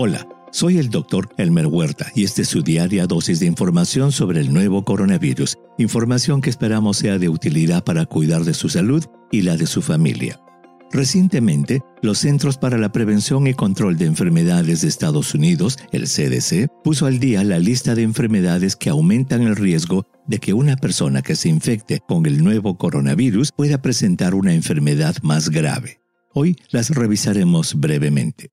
Hola, soy el doctor Elmer Huerta y esta es su diaria dosis de información sobre el nuevo coronavirus, información que esperamos sea de utilidad para cuidar de su salud y la de su familia. Recientemente, los Centros para la Prevención y Control de Enfermedades de Estados Unidos, el CDC, puso al día la lista de enfermedades que aumentan el riesgo de que una persona que se infecte con el nuevo coronavirus pueda presentar una enfermedad más grave. Hoy las revisaremos brevemente.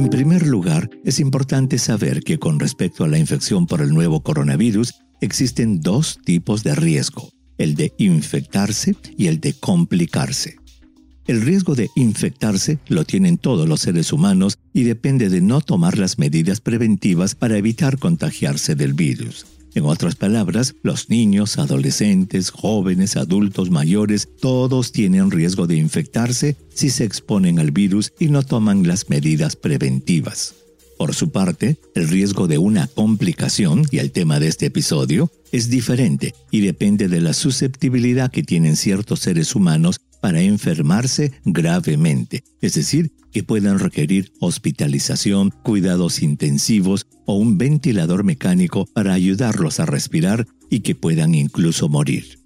En primer lugar, es importante saber que con respecto a la infección por el nuevo coronavirus, existen dos tipos de riesgo, el de infectarse y el de complicarse. El riesgo de infectarse lo tienen todos los seres humanos y depende de no tomar las medidas preventivas para evitar contagiarse del virus. En otras palabras, los niños, adolescentes, jóvenes, adultos, mayores, todos tienen riesgo de infectarse si se exponen al virus y no toman las medidas preventivas. Por su parte, el riesgo de una complicación, y el tema de este episodio, es diferente y depende de la susceptibilidad que tienen ciertos seres humanos para enfermarse gravemente, es decir, que puedan requerir hospitalización, cuidados intensivos o un ventilador mecánico para ayudarlos a respirar y que puedan incluso morir.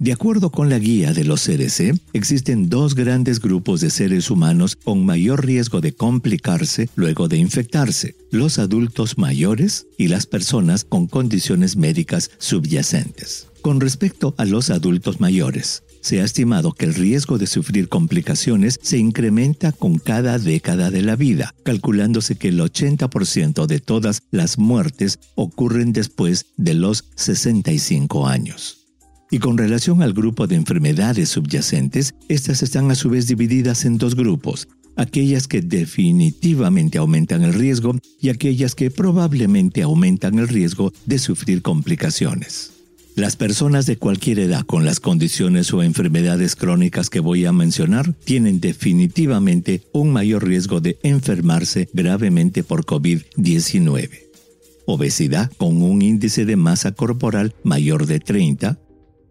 De acuerdo con la guía de los CDC, existen dos grandes grupos de seres humanos con mayor riesgo de complicarse luego de infectarse, los adultos mayores y las personas con condiciones médicas subyacentes. Con respecto a los adultos mayores, se ha estimado que el riesgo de sufrir complicaciones se incrementa con cada década de la vida, calculándose que el 80% de todas las muertes ocurren después de los 65 años. Y con relación al grupo de enfermedades subyacentes, estas están a su vez divididas en dos grupos, aquellas que definitivamente aumentan el riesgo y aquellas que probablemente aumentan el riesgo de sufrir complicaciones. Las personas de cualquier edad con las condiciones o enfermedades crónicas que voy a mencionar tienen definitivamente un mayor riesgo de enfermarse gravemente por COVID-19. Obesidad con un índice de masa corporal mayor de 30,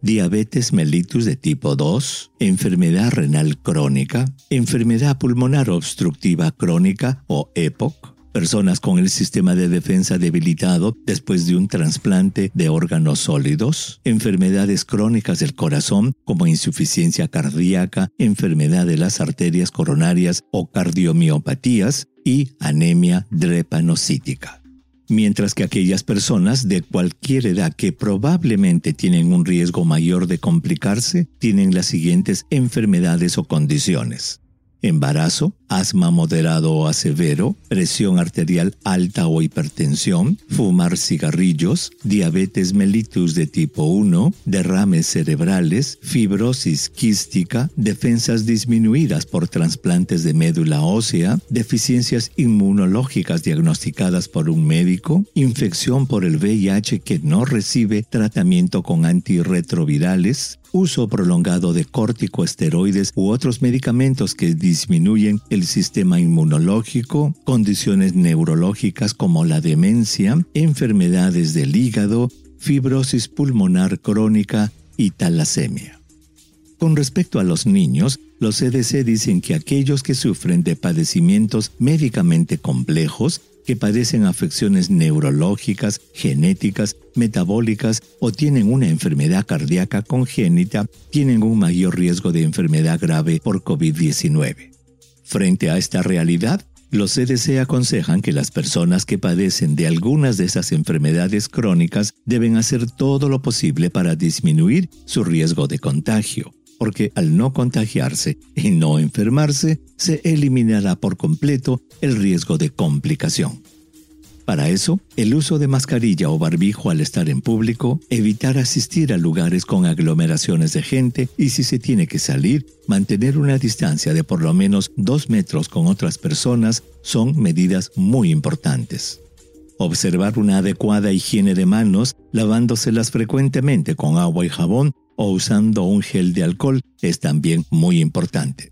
diabetes mellitus de tipo 2, enfermedad renal crónica, enfermedad pulmonar obstructiva crónica o EPOC, personas con el sistema de defensa debilitado después de un trasplante de órganos sólidos, enfermedades crónicas del corazón como insuficiencia cardíaca, enfermedad de las arterias coronarias o cardiomiopatías y anemia drepanocítica. Mientras que aquellas personas de cualquier edad que probablemente tienen un riesgo mayor de complicarse tienen las siguientes enfermedades o condiciones embarazo, asma moderado o a severo, presión arterial alta o hipertensión, fumar cigarrillos, diabetes mellitus de tipo 1, derrames cerebrales, fibrosis quística, defensas disminuidas por trasplantes de médula ósea, deficiencias inmunológicas diagnosticadas por un médico, infección por el VIH que no recibe tratamiento con antirretrovirales, uso prolongado de corticosteroides u otros medicamentos que disminuyen el sistema inmunológico, condiciones neurológicas como la demencia, enfermedades del hígado, fibrosis pulmonar crónica y talasemia. Con respecto a los niños, los CDC dicen que aquellos que sufren de padecimientos médicamente complejos que padecen afecciones neurológicas, genéticas, metabólicas o tienen una enfermedad cardíaca congénita tienen un mayor riesgo de enfermedad grave por COVID-19. Frente a esta realidad, los CDC aconsejan que las personas que padecen de algunas de esas enfermedades crónicas deben hacer todo lo posible para disminuir su riesgo de contagio porque al no contagiarse y no enfermarse, se eliminará por completo el riesgo de complicación. Para eso, el uso de mascarilla o barbijo al estar en público, evitar asistir a lugares con aglomeraciones de gente y si se tiene que salir, mantener una distancia de por lo menos dos metros con otras personas son medidas muy importantes. Observar una adecuada higiene de manos, lavándoselas frecuentemente con agua y jabón o usando un gel de alcohol es también muy importante.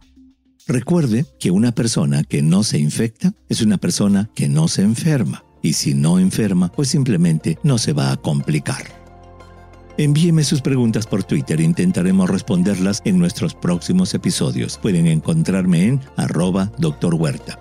Recuerde que una persona que no se infecta es una persona que no se enferma y si no enferma pues simplemente no se va a complicar. Envíeme sus preguntas por Twitter intentaremos responderlas en nuestros próximos episodios. Pueden encontrarme en arroba Dr. Huerta.